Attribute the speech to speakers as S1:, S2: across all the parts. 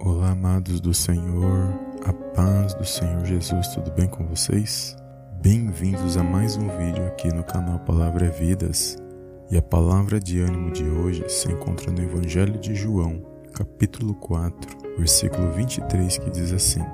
S1: Olá, amados do Senhor, a paz do Senhor Jesus, tudo bem com vocês? Bem-vindos a mais um vídeo aqui no canal Palavra é Vidas. E a palavra de ânimo de hoje se encontra no Evangelho de João, capítulo 4, versículo 23, que diz assim: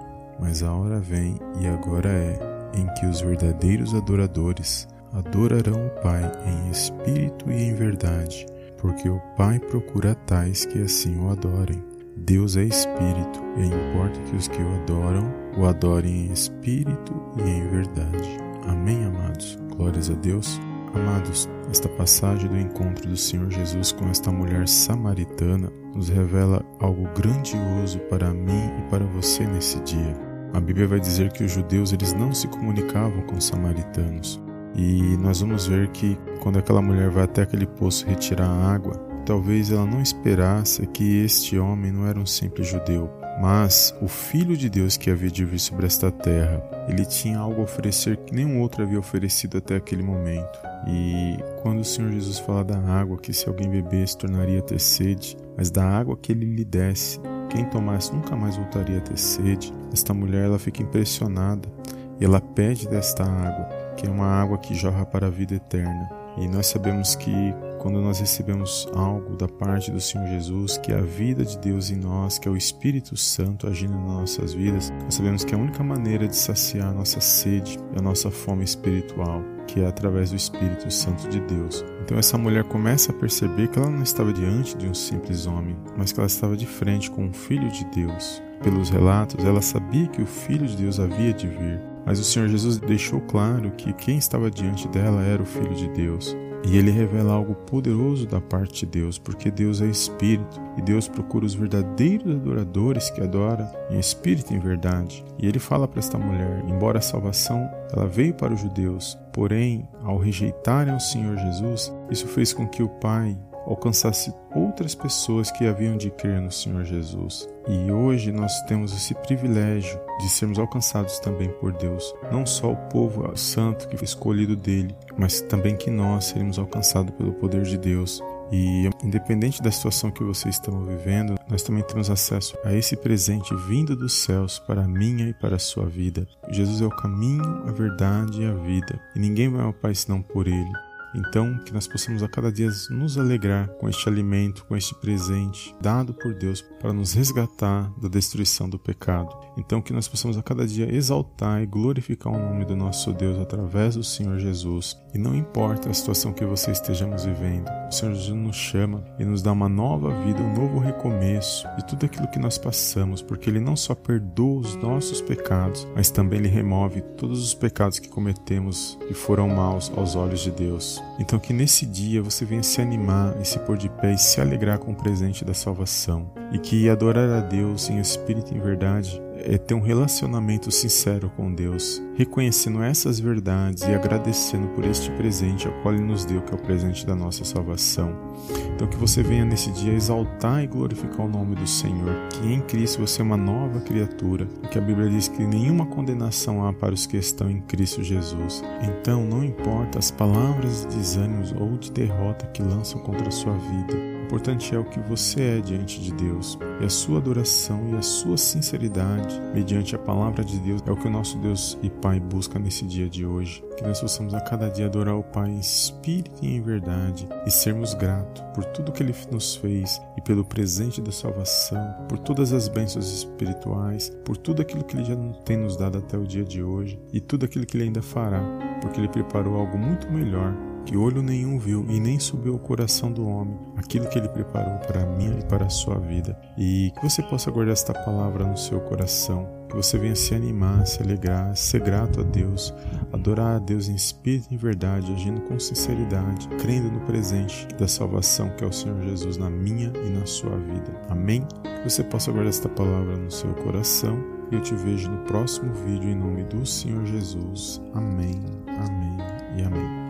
S1: Mas a hora vem e agora é em que os verdadeiros adoradores adorarão o Pai em espírito e em verdade, porque o Pai procura tais que assim o adorem. Deus é espírito e importa que os que o adoram o adorem em espírito e em verdade. Amém, amados. Glórias a Deus. Amados, esta passagem do encontro do Senhor Jesus com esta mulher samaritana nos revela algo grandioso para mim e para você nesse dia. A Bíblia vai dizer que os judeus eles não se comunicavam com os samaritanos. E nós vamos ver que quando aquela mulher vai até aquele poço retirar a água, talvez ela não esperasse que este homem não era um simples judeu, mas o Filho de Deus que havia de vir sobre esta terra. Ele tinha algo a oferecer que nenhum outro havia oferecido até aquele momento. E quando o Senhor Jesus fala da água, que se alguém bebesse tornaria a ter sede, mas da água que ele lhe desse, quem tomasse nunca mais voltaria a ter sede. Esta mulher ela fica impressionada e ela pede desta água, que é uma água que jorra para a vida eterna. E nós sabemos que quando nós recebemos algo da parte do Senhor Jesus, que é a vida de Deus em nós, que é o Espírito Santo agindo nas nossas vidas, nós sabemos que a única maneira de saciar a nossa sede é a nossa fome espiritual, que é através do Espírito Santo de Deus. Então essa mulher começa a perceber que ela não estava diante de um simples homem, mas que ela estava de frente com um filho de Deus. Pelos relatos, ela sabia que o filho de Deus havia de vir, mas o Senhor Jesus deixou claro que quem estava diante dela era o filho de Deus. E ele revela algo poderoso da parte de Deus, porque Deus é espírito e Deus procura os verdadeiros adoradores que adoram em espírito e em verdade. E ele fala para esta mulher: embora a salvação ela veio para os judeus, porém, ao rejeitarem o Senhor Jesus, isso fez com que o Pai alcançasse outras pessoas que haviam de crer no Senhor Jesus. E hoje nós temos esse privilégio de sermos alcançados também por Deus, não só o povo santo que foi escolhido dele, mas também que nós seremos alcançados pelo poder de Deus. E independente da situação que vocês estão vivendo, nós também temos acesso a esse presente vindo dos céus para a minha e para a sua vida. Jesus é o caminho, a verdade e a vida, e ninguém vai ao Pai senão por ele. Então, que nós possamos a cada dia nos alegrar com este alimento, com este presente dado por Deus para nos resgatar da destruição do pecado. Então, que nós possamos a cada dia exaltar e glorificar o nome do nosso Deus através do Senhor Jesus. E não importa a situação que você estejamos vivendo, o Senhor Jesus nos chama e nos dá uma nova vida, um novo recomeço de tudo aquilo que nós passamos, porque Ele não só perdoa os nossos pecados, mas também Ele remove todos os pecados que cometemos e foram maus aos olhos de Deus. Então, que nesse dia você venha se animar e se pôr de pé e se alegrar com o presente da salvação. E que adorar a Deus em espírito e em verdade é ter um relacionamento sincero com Deus, reconhecendo essas verdades e agradecendo por este presente ao qual Ele nos deu, que é o presente da nossa salvação. Então, que você venha nesse dia exaltar e glorificar o nome do Senhor, que em Cristo você é uma nova criatura, que a Bíblia diz que nenhuma condenação há para os que estão em Cristo Jesus. Então, não importa as palavras de desânimo ou de derrota que lançam contra a sua vida, importante é o que você é diante de Deus. E a sua adoração e a sua sinceridade mediante a palavra de Deus é o que o nosso Deus e Pai busca nesse dia de hoje. Que nós possamos a cada dia adorar o Pai em espírito e em verdade e sermos gratos por tudo que Ele nos fez e pelo presente da salvação, por todas as bênçãos espirituais, por tudo aquilo que Ele já tem nos dado até o dia de hoje e tudo aquilo que Ele ainda fará, porque Ele preparou algo muito melhor que olho nenhum viu e nem subiu ao coração do homem aquilo que ele preparou para mim e para a sua vida. E que você possa guardar esta palavra no seu coração, que você venha se animar, se alegrar, ser grato a Deus, adorar a Deus em espírito e em verdade, agindo com sinceridade, crendo no presente da salvação que é o Senhor Jesus na minha e na sua vida. Amém? Que você possa guardar esta palavra no seu coração e eu te vejo no próximo vídeo em nome do Senhor Jesus. Amém, amém e amém.